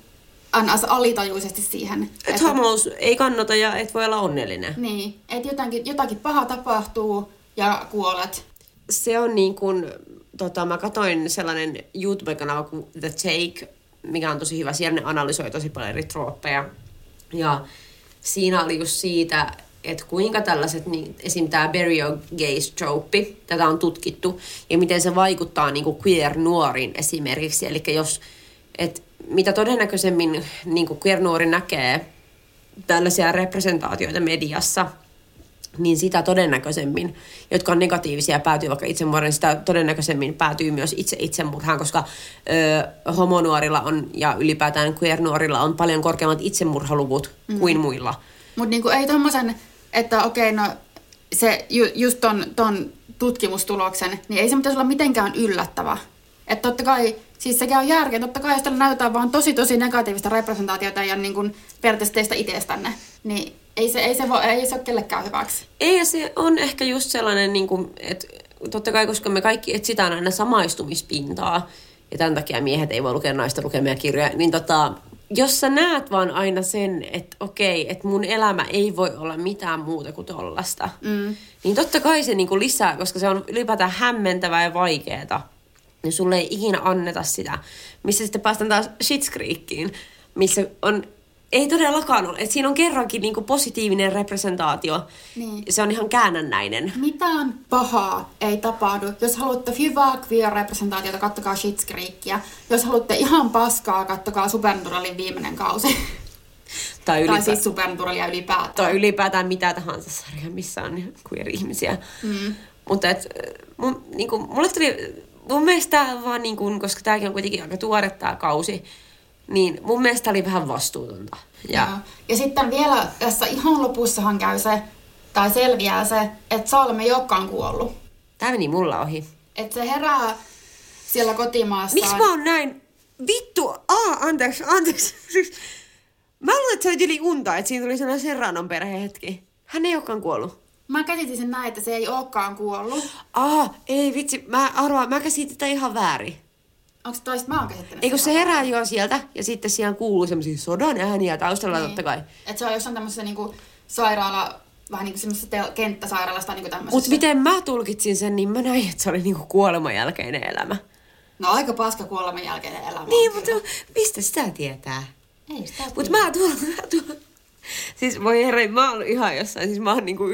ns. alitajuisesti siihen.
Että homous ei kannata ja et voi olla onnellinen.
Niin, että jotakin, jotakin paha tapahtuu ja kuolet.
se on niin kuin, tota, mä katsoin sellainen YouTube-kanava kuin The Take, mikä on tosi hyvä. Siellä ne analysoi tosi paljon eri trooppeja. Ja siinä oli just siitä, että kuinka tällaiset, niin esim. tämä your gays trope, tätä on tutkittu, ja miten se vaikuttaa niin kuin queer-nuoriin esimerkiksi. Eli jos, et mitä todennäköisemmin niin kuin queer-nuori näkee tällaisia representaatioita mediassa, niin sitä todennäköisemmin, jotka on negatiivisia päätyy vaikka itsemurhaan, niin sitä todennäköisemmin päätyy myös itse itsemurhaan, koska ö, homonuorilla on ja ylipäätään queer-nuorilla on paljon korkeammat itsemurhaluvut mm. kuin muilla.
Mutta niinku ei tommosen, että okei, no se ju, just ton, ton tutkimustuloksen, niin ei se pitäisi olla mitenkään yllättävä. Että totta kai, siis sekä on järkeä, totta kai jos tällä näytetään vaan tosi tosi negatiivista representaatiota ja niin kuin teistä itsestänne, niin ei se, ei se, voi, ei se ole kellekään hyväksi.
Ei, ja se on ehkä just sellainen, niin kuin, että totta kai, koska me kaikki etsitään aina samaistumispintaa, ja tämän takia miehet ei voi lukea naisten lukemia kirjoja, niin tota, jos sä näet vaan aina sen, että okei, että mun elämä ei voi olla mitään muuta kuin tollasta, mm. niin totta kai se niin kuin lisää, koska se on ylipäätään hämmentävää ja vaikeeta, niin sulle ei ikinä anneta sitä. Missä sitten päästään taas Schitt's Creekiin, missä on ei todellakaan ole. Et siinä on kerrankin niinku positiivinen representaatio.
Niin.
Se on ihan käännännäinen.
Mitään pahaa ei tapahdu. Jos haluatte hyvää queer-representaatiota, kattokaa Schitt's Creekia. Jos haluatte ihan paskaa, kattokaa Supernaturalin viimeinen kausi.
Tai,
tai
ylipä-
siis Supernaturalia ylipäätään.
tai ylipäätään mitä tahansa sarja, missä on queer-ihmisiä. Mm. Mutta et, mun, niinku, mulle tuli, mun mielestä vaan, niinku, koska tämäkin on kuitenkin aika tuore tää kausi, niin mun mielestä oli vähän vastuutonta. Ja,
ja sitten vielä tässä ihan lopussahan käy se, tai selviää se, että Salme ei olekaan kuollut.
tää meni mulla ohi.
Että se herää siellä kotimaassaan.
Miksi mä oon näin? Vittu! Aa, anteeksi, anteeksi. Mä luulen, että se oli yli unta, että siinä tuli sellainen Serranon perhehetki. Hän ei olekaan kuollut.
Mä käsitin sen näin, että se ei olekaan kuollut.
Aa, ei vitsi, mä arvaan, mä käsitin tätä ihan väärin.
Onko toista mä oon käsittänyt?
Ei kun
sitä
se herää jo sieltä ja sitten siellä kuuluu semmoisia sodan ääniä taustalla niin. totta kai.
Että se on jossain tämmöisessä niinku sairaala vähän niin kuin semmoisesta tel- kenttäsairaalasta niin kuin tämmöisessä.
Mutta miten mä tulkitsin sen, niin mä näin, että se oli niinku kuoleman jälkeinen elämä.
No aika paska kuoleman jälkeinen elämä.
Niin, mutta mistä sitä tietää?
Ei sitä
Mutta mä tuolla, mä tuolla. Siis voi herra, mä oon ihan jossain, siis mä oon niinku,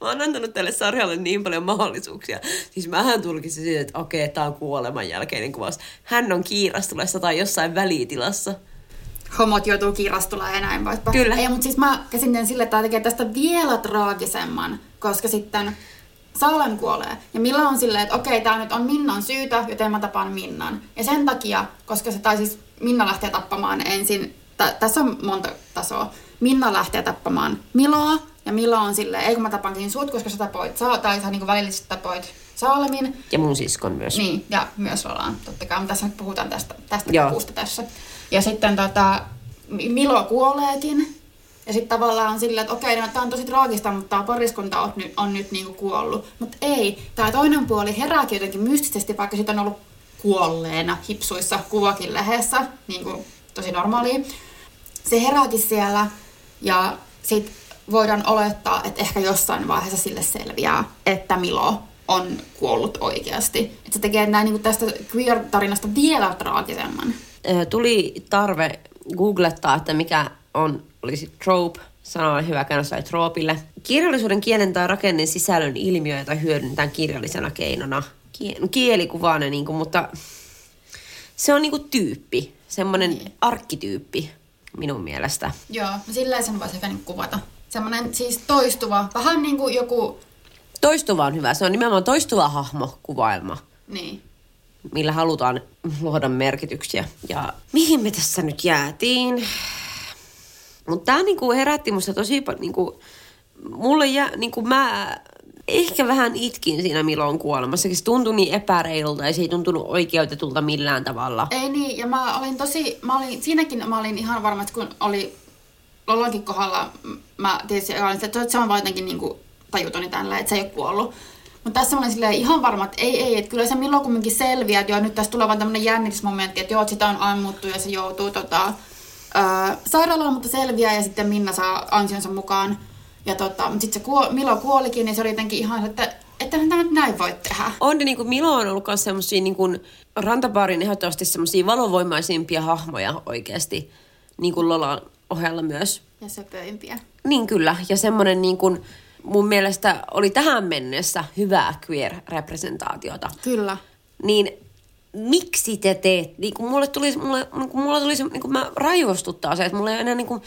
mä oon antanut tälle sarjalle niin paljon mahdollisuuksia. Siis mähän tulkisin siitä, että okei, tää on kuoleman jälkeinen kuvaus. Hän on kiirastulessa tai jossain välitilassa.
homot joutuu kiirastulaan ja näin poispäin.
Kyllä.
Ei, mutta siis mä käsitin sille, että tämä tekee tästä vielä traagisemman, koska sitten Salem kuolee. Ja Milla on silleen, että okei, tämä nyt on Minnan syytä, joten mä tapaan Minnan. Ja sen takia, koska se tai siis Minna lähtee tappamaan ensin, tä, tässä on monta tasoa. Minna lähtee tappamaan Miloa, ja Milo on silleen, ei kun mä tapankin sut, koska sä tapoit, sä, tai sä niinku välillisesti tapoit Saalemin.
Ja mun siskon myös.
Niin, ja myös Roland, totta kai, mutta tässä nyt puhutaan tästä, tästä
Joo.
kuusta tässä. Ja sitten tota, Mi- Milo kuoleekin. Ja sitten tavallaan on silleen, että okei, no, tämä on tosi traagista, mutta tämä pariskunta on nyt, on nyt niinku kuollut. Mutta ei, tämä toinen puoli herääkin jotenkin mystisesti, vaikka sitä on ollut kuolleena hipsuissa kuvakin lehdessä, niin kuin tosi normaalia. Se herääkin siellä ja sitten voidaan olettaa, että ehkä jossain vaiheessa sille selviää, että Milo on kuollut oikeasti. Että se tekee näin niin tästä queer-tarinasta vielä traagisemman.
Tuli tarve googlettaa, että mikä on, olisi trope, sana on hyvä käännös tai troopille. Kirjallisuuden kielen tai rakenteen sisällön ilmiö, jota hyödynnetään kirjallisena keinona. No, Kielikuvainen, niin kuin, mutta se on niin kuin tyyppi, semmoinen niin. arkkityyppi minun mielestä.
Joo, no silleen sen voisi ehkä niin kuvata. Semmoinen siis toistuva, vähän niin kuin joku,
Toistuva on hyvä, se on nimenomaan toistuva hahmokuvailma,
niin.
millä halutaan luoda merkityksiä. Ja mihin me tässä nyt jäätiin? Mutta tämä niinku herätti musta tosi paljon, niinku, mulle jää, niinku mä ehkä vähän itkin siinä Milon kuolemassa. Se tuntui niin epäreilulta ja se ei tuntunut oikeutetulta millään tavalla.
Ei niin, ja mä olin tosi, mä olin, siinäkin mä olin ihan varma, että kun oli Lollankin kohdalla, mä tietysti se, että se on vaan jotenkin niin tajutoni tällä, että se ei ole kuollut. Mutta tässä mä olin ihan varma, että ei, ei, että kyllä se milloin kumminkin selviää, että joo, nyt tässä tulee vaan tämmöinen jännitysmomentti, että joo, että sitä on ammuttu ja se joutuu tota, ää, sairaalaan, mutta selviää ja sitten Minna saa ansionsa mukaan. Ja tota, mutta sitten se kuo, Milo kuolikin, niin se oli jotenkin ihan, että että tämä näin voi tehdä.
On niin kuin Milo on ollut myös semmosia niin kuin Rantapaarin ehdottomasti semmosia valovoimaisimpia hahmoja oikeasti. Niin kuin Lolan ohella myös.
Ja söpöimpiä.
Niin kyllä, ja semmoinen niin kuin mun mielestä oli tähän mennessä hyvää queer-representaatiota.
Kyllä.
Niin miksi te teet, niin kuin mulle tuli, mulle, niin kuin mulle tuli se, niin kuin mä raivostuttaa se, että mulle ei enää niin kuin,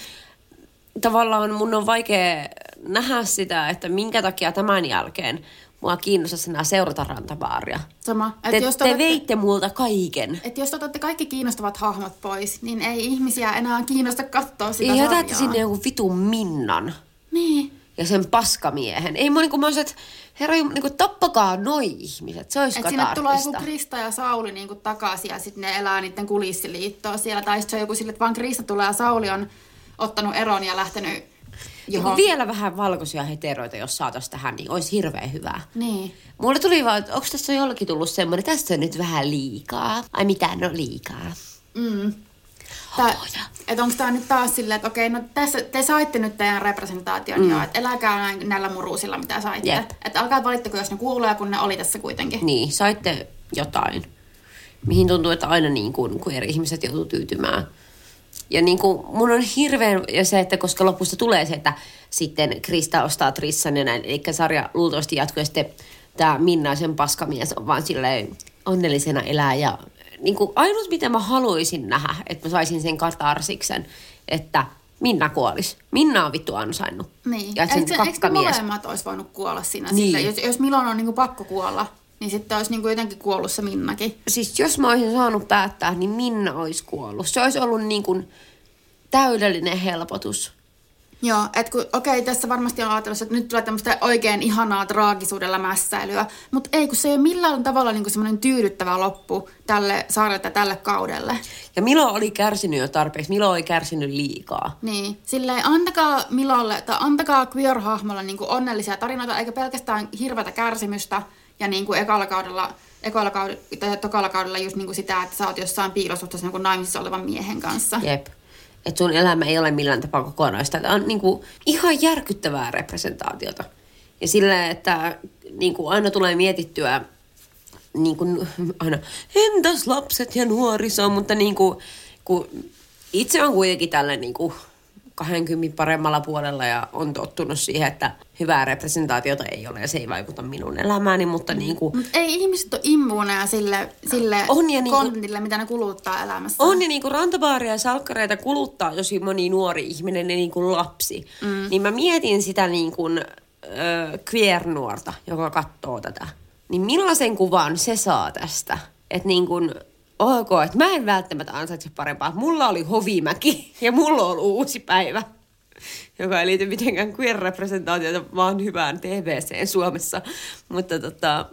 tavallaan mun on vaikea nähdä sitä, että minkä takia tämän jälkeen mua kiinnostaisi enää seurata rantabaaria.
Sama. Et
Te,
jos
te
olette-
veitte multa kaiken.
että jos otatte kaikki kiinnostavat hahmot pois, niin ei ihmisiä enää kiinnosta katsoa sitä
Ja jätätte sinne jonkun vitun Minnan
Niin.
ja sen paskamiehen. Ei mä niinku, mä olisin, että herra, niinku, tappakaa noi ihmiset. Se olisi
Että sinne tulee joku. Krista ja Sauli niinku takaisin ja sitten ne elää niiden kulissiliittoa siellä. Tai sitten se on joku sille, että vaan Krista tulee ja Sauli on ottanut eron ja lähtenyt Johon.
vielä vähän valkoisia heteroita, jos saataisiin tähän, niin olisi hirveän hyvää.
Niin.
Mulle tuli vaan, että onko tässä jollakin tullut semmoinen, tästä on nyt vähän liikaa. Ai mitä, no liikaa.
Mm. Että onko tämä nyt taas silleen, että okei, no tässä, te saitte nyt teidän representaation mm. jo, että eläkää näin, näillä muruusilla, mitä saitte.
Jep.
Että alkaa valittako, jos ne kuulee, kun ne oli tässä kuitenkin.
Niin, saitte jotain. Mihin tuntuu, että aina niin kuin, kun eri ihmiset joutuu tyytymään. Ja niin kuin, mun on hirveän, ja se, että koska lopussa tulee se, että sitten Krista ostaa Trissan ja näin, eli sarja luultavasti jatkuu, ja sitten tämä Minna sen paskamies on vaan silleen onnellisena elää, ja niin kuin, ainut mitä mä haluaisin nähdä, että mä saisin sen katarsiksen, että Minna kuolisi. Minna on vittu ansainnut.
Niin.
Ja sen
eikö, eikö molemmat olisi voinut kuolla siinä?
Niin.
Sille, jos, jos Milon on niinku pakko kuolla, niin sitten olisi niinku jotenkin kuollut se Minnakin.
siis jos mä olisin saanut päättää, niin Minna olisi kuollut. Se olisi ollut niin kuin täydellinen helpotus.
Joo, että kun, okei, tässä varmasti on ajatellut, että nyt tulee tämmöistä oikein ihanaa traagisuudella mässäilyä, mutta ei, kun se ei ole millään tavalla niinku semmoinen tyydyttävä loppu tälle saarelle tälle kaudelle.
Ja Milo oli kärsinyt jo tarpeeksi. Milo oli kärsinyt liikaa.
Niin, silleen antakaa Milolle, tai antakaa queer-hahmolle niinku onnellisia tarinoita, eikä pelkästään hirveätä kärsimystä, ja niinku ekalla kaudella, ekalla kaudella, tai tokalla kaudella just niinku sitä, että sä oot jossain piilosuhteessa jonkun naimisissa olevan miehen kanssa.
Jep. että sun elämä ei ole millään tapaa kokonaista. Tämä on niin kuin ihan järkyttävää representaatiota. Ja sillä, että niin kuin aina tulee mietittyä, niin kuin aina, entäs lapset ja nuoriso, mutta niin kuin, kun itse on kuitenkin tällä niin kuin 20 paremmalla puolella ja on tottunut siihen, että hyvää representaatiota ei ole ja se ei vaikuta minun elämääni, mutta mm. niin kuin...
Mut ei ihmiset ole immuuneja sille, sille
On ja niinku-
kontille, mitä ne kuluttaa elämässä.
On ja niin kuin rantabaaria ja salkkareita kuluttaa tosi moni nuori ihminen ja niin kuin lapsi. Mm. Niin mä mietin sitä niin kuin, äh, queer-nuorta, joka katsoo tätä. Niin millaisen kuvan se saa tästä? Että niin kuin, ok, että mä en välttämättä ansaitse parempaa. Mulla oli Hovimäki ja mulla on ollut uusi päivä, joka ei liity mitenkään queer-representaatiota, vaan hyvään TVC Suomessa. Mutta tota,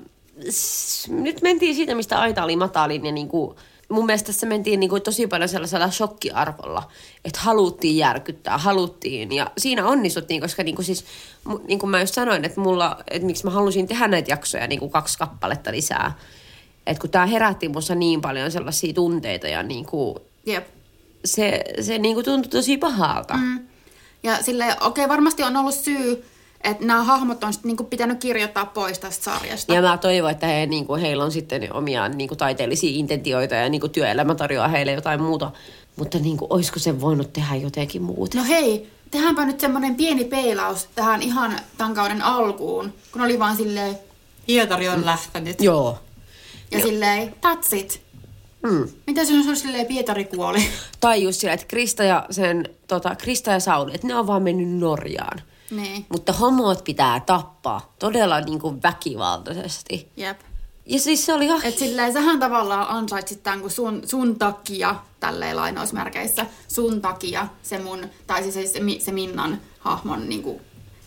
nyt mentiin siitä, mistä aita oli matalin ja niinku, mun mielestä tässä mentiin niinku tosi paljon sellaisella shokkiarvolla, että haluttiin järkyttää, haluttiin ja siinä onnistuttiin, koska niinku siis, mu- niin kuin mä just sanoin, että mulla, että miksi mä halusin tehdä näitä jaksoja niinku kaksi kappaletta lisää, että kun tämä herätti musta niin paljon sellaisia tunteita ja niinku,
Jep.
se, se niinku tuntui tosi pahalta. Mm.
Ja sille okei, okay, varmasti on ollut syy, että nämä hahmot on sitten niinku pitänyt kirjoittaa pois tästä sarjasta.
Ja mä toivon, että he, niin kuin, heillä on sitten omia niin kuin, taiteellisia intentioita ja niin kuin, työelämä tarjoaa heille jotain muuta. Mutta niin kuin, olisiko se voinut tehdä jotenkin muuta?
No hei, tehdäänpä nyt semmoinen pieni peilaus tähän ihan tämän kauden alkuun, kun oli vaan silleen, Hietari on lähtenyt.
Joo.
Ja silleen, that's it.
Mm.
Mitä se on silleen, Pietari kuoli?
Tai just sillä, että Krista ja, sen, tota, Krista ja Sauli, että ne on vaan mennyt Norjaan.
niin,
Mutta homot pitää tappaa todella niin kuin väkivaltaisesti.
jep.
Ja siis se oli ihan...
Et silleen sähän tavallaan ansaitsit tämän, kun sun, sun takia, tälleen lainausmerkeissä, sun takia se mun, tai siis se, se, se Minnan hahmon niin kuin,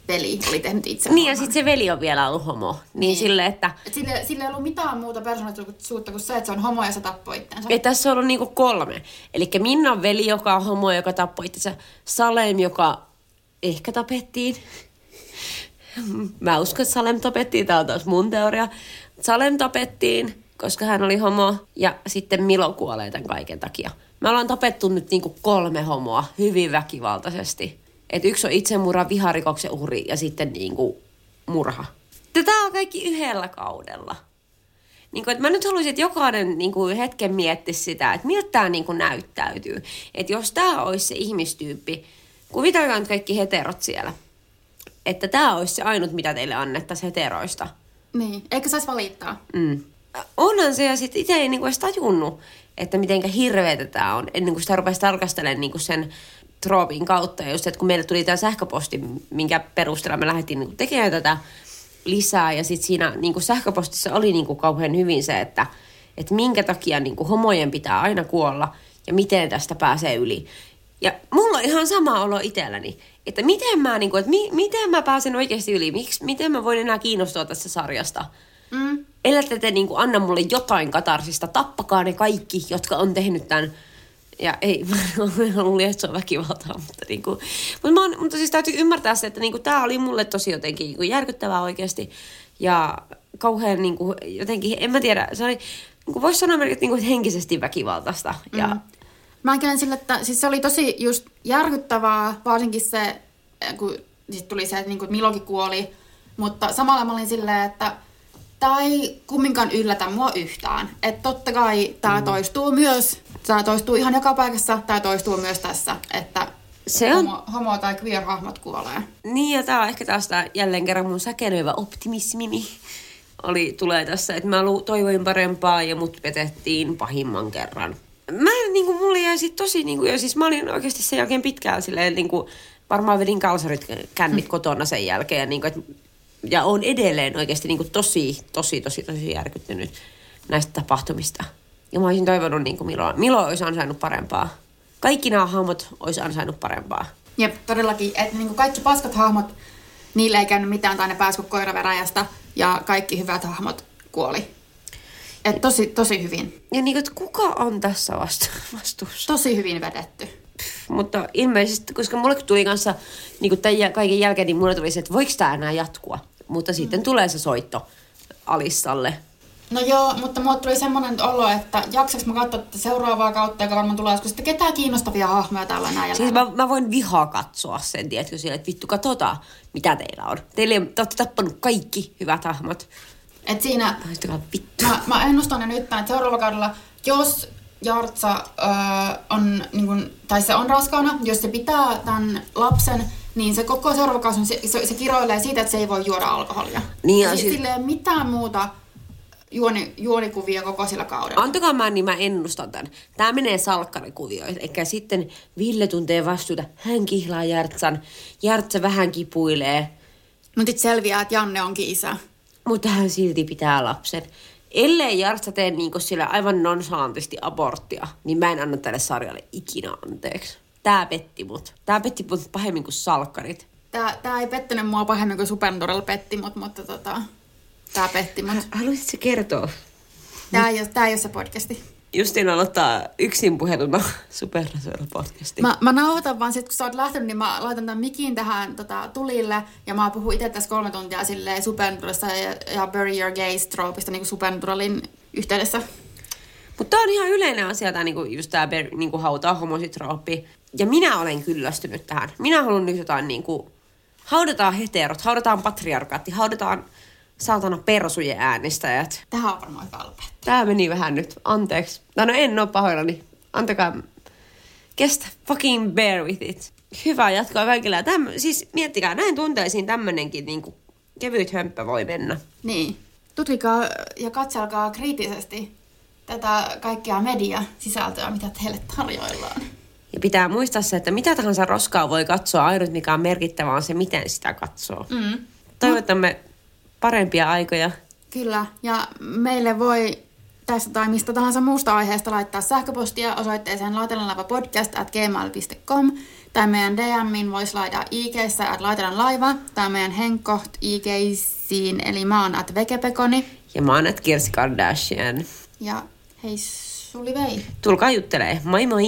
peli oli tehnyt itse.
Niin ja sitten se veli on vielä ollut homo. Niin, niin. silleen, että
Et sille, sille ei ollut mitään muuta persoonallisuutta kuin se, että se on homo ja se tappoi itsensä.
Et tässä on ollut niinku kolme. Eli Minnan veli, joka on homo, joka tappoi itsensä. Salem, joka ehkä tapettiin. Mä uskon, että Salem tapettiin. Tämä on taas mun teoria. Salem tapettiin, koska hän oli homo. Ja sitten Milo kuolee tämän kaiken takia. Me ollaan tapettu nyt niinku kolme homoa hyvin väkivaltaisesti. Et yksi on itsemurha, viharikoksen uhri ja sitten niinku murha. Tämä on kaikki yhdellä kaudella. Niin kuin, että mä nyt haluaisin, että jokainen niin kuin, hetken miettisi sitä, että miltä tämä niin kuin, näyttäytyy. Että jos tämä olisi se ihmistyyppi, kuvitelkaa nyt kaikki heterot siellä, että tämä olisi se ainut, mitä teille annettaisiin heteroista.
Niin, eikä saisi valittaa.
Mm. Onhan se, ja sitten itse ei niin kuin, edes tajunnut, että mitenkä hirveetä tämä on, ennen kuin sitä rupesi tarkastelemaan niin kuin sen troopin kautta. Ja just, että kun meille tuli tämä sähköposti, minkä perusteella me lähdettiin niin tekemään tätä lisää, ja sitten siinä niin kuin sähköpostissa oli niin kuin, kauhean hyvin se, että, että minkä takia niin kuin, homojen pitää aina kuolla, ja miten tästä pääsee yli. Ja mulla on ihan sama olo itselläni, että miten mä, niin kuin, että mi, miten mä pääsen oikeasti yli, Miks, miten mä voin enää kiinnostua tästä sarjasta.
Mm.
Ellette te niin kuin, anna mulle jotain katarsista, tappakaa ne kaikki, jotka on tehnyt tämän. Ja ei, mä luulin, että se on väkivaltaa, mutta, niin kuin, mutta, mä oon, mutta siis täytyy ymmärtää se, että niin kuin, tämä oli mulle tosi jotenkin niin kuin, järkyttävää oikeasti. Ja kauhean niin kuin, jotenkin, en mä tiedä, se oli, niin kuin voisi sanoa melkein niin kuin, henkisesti väkivaltaista. Ja,
Mm. Mä sille, että siis se oli tosi just järkyttävää, varsinkin se, kun sit tuli se, että niinku Milokin kuoli, mutta samalla mä olin silleen, että tämä ei kumminkaan yllätä mua yhtään. Että totta kai tämä mm. toistuu myös, tämä toistuu ihan joka paikassa, tämä toistuu myös tässä, että
Se on-
homo, homo tai queer-hahmot kuolee.
Niin, ja tämä on ehkä taas tää jälleen kerran mun säkenöivä optimismini oli, tulee tässä, että mä toivoin parempaa ja mut petettiin pahimman kerran. Mä en, niinku, mulle jäi sit tosi, niinku, ja siis mä olin oikeasti sen jälkeen pitkään silleen, niinku, varmaan vedin kalsarit kännit kotona sen jälkeen, ja, niinku, et, ja on edelleen oikeasti niinku, tosi, tosi, tosi, tosi järkyttynyt näistä tapahtumista. Ja mä olisin toivonut, niinku, Milo, Milo olisi ansainnut parempaa. Kaikki nämä hahmot olisi ansainnut parempaa.
Jep, todellakin, että niinku kaikki paskat hahmot, niille ei käynyt mitään tai ne pääsi kuin koira veräjästä ja kaikki hyvät hahmot kuoli. Et tosi, tosi hyvin.
Ja niin kuin, että kuka on tässä vastu- vastuussa?
Tosi hyvin vedetty.
Mutta ilmeisesti, koska mulle tuli kanssa niin kuin tämän kaiken jälkeen, niin mulle tuli se, että voiko tämä enää jatkua. Mutta sitten tulee se soitto Alissalle.
No joo, mutta mulle tuli semmoinen olo, että jaksaks mä katsoa tätä seuraavaa kautta, joka varmaan tulee joskus, että ketään kiinnostavia hahmoja täällä näin.
Siis mä, mä voin vihaa katsoa sen, tiedätkö, siellä, että vittu katsotaan, mitä teillä on. Teille, te olette tappanut kaikki hyvät hahmot.
Et siinä,
vittu.
mä, mä ennustan jo nyt, että seuraavalla kaudella, jos Jartsa öö, on, niin kun, tai se on raskaana, jos se pitää tämän lapsen, niin se koko seuraava kausi, se, se, se kiroilee siitä, että se ei voi juoda alkoholia.
Niin, ja siis-
Sillä ei mitään muuta juoni, juonikuvia koko sillä kaudella.
Antakaa mä, niin mä ennustan tämän. Tää menee salkkarikuvioihin. Eikä sitten Ville tuntee vastuuta. Hän kihlaa Järtsan. Järtsa vähän kipuilee.
Mutta sitten selviää, että Janne onkin isä.
Mutta hän silti pitää lapsen. Ellei Jartsa tee niinku sillä aivan nonsalantisti aborttia, niin mä en anna tälle sarjalle ikinä anteeksi. Tää petti mut. Tää petti mut pahemmin kuin salkkarit.
Tää, tää ei pettänyt mua pahemmin kuin Supernatural petti, mut, mutta tota, tää petti mut.
Haluaisitko kertoa?
Tää ei, ole, tää ei ole se podcasti.
Justiin aloittaa yksin puheluna Supernatural podcasti.
Mä, mä nauhoitan vaan sit, kun sä oot lähtenyt, niin mä laitan tämän mikin tähän tota, tulille. Ja mä puhun itse tässä kolme tuntia silleen Supernaturalista ja, ja Bury Your Gaze troopista niin Supernaturalin yhteydessä.
Mutta on ihan yleinen asia, tämä niinku, just tämä niinku, hautaa homositrooppi. Ja minä olen kyllästynyt tähän. Minä haluan nyt jotain niinku, haudataan heterot, haudataan patriarkaatti, haudataan saatana persujen äänestäjät.
Tähän on varmaan hyvä lopettaa.
Tää meni vähän nyt, anteeksi. No, no en oo pahoillani. Antakaa, kestä, fucking bear with it. Hyvää jatkoa kaikille. Täm, siis miettikää, näin tunteisiin tämmönenkin niinku, kevyt hömppä voi mennä.
Niin. Tutkikaa ja katselkaa kriittisesti tätä kaikkea media-sisältöä, mitä teille tarjoillaan.
Ja pitää muistaa se, että mitä tahansa roskaa voi katsoa, ainut mikä on merkittävää on se, miten sitä katsoo.
Mm.
Toivotamme parempia aikoja.
Kyllä, ja meille voi tästä tai mistä tahansa muusta aiheesta laittaa sähköpostia osoitteeseen laitelanlaiva.podcast at gmail.com tai meidän DMin voisi laittaa IGssä at laitelan laiva tai meidän henkkoht IGsiin eli mä oon at vekepekoni
Ja mä oon Kirsi Kardashian.
ja hei suli vei.
Tulkaa juttelee. Moi moi!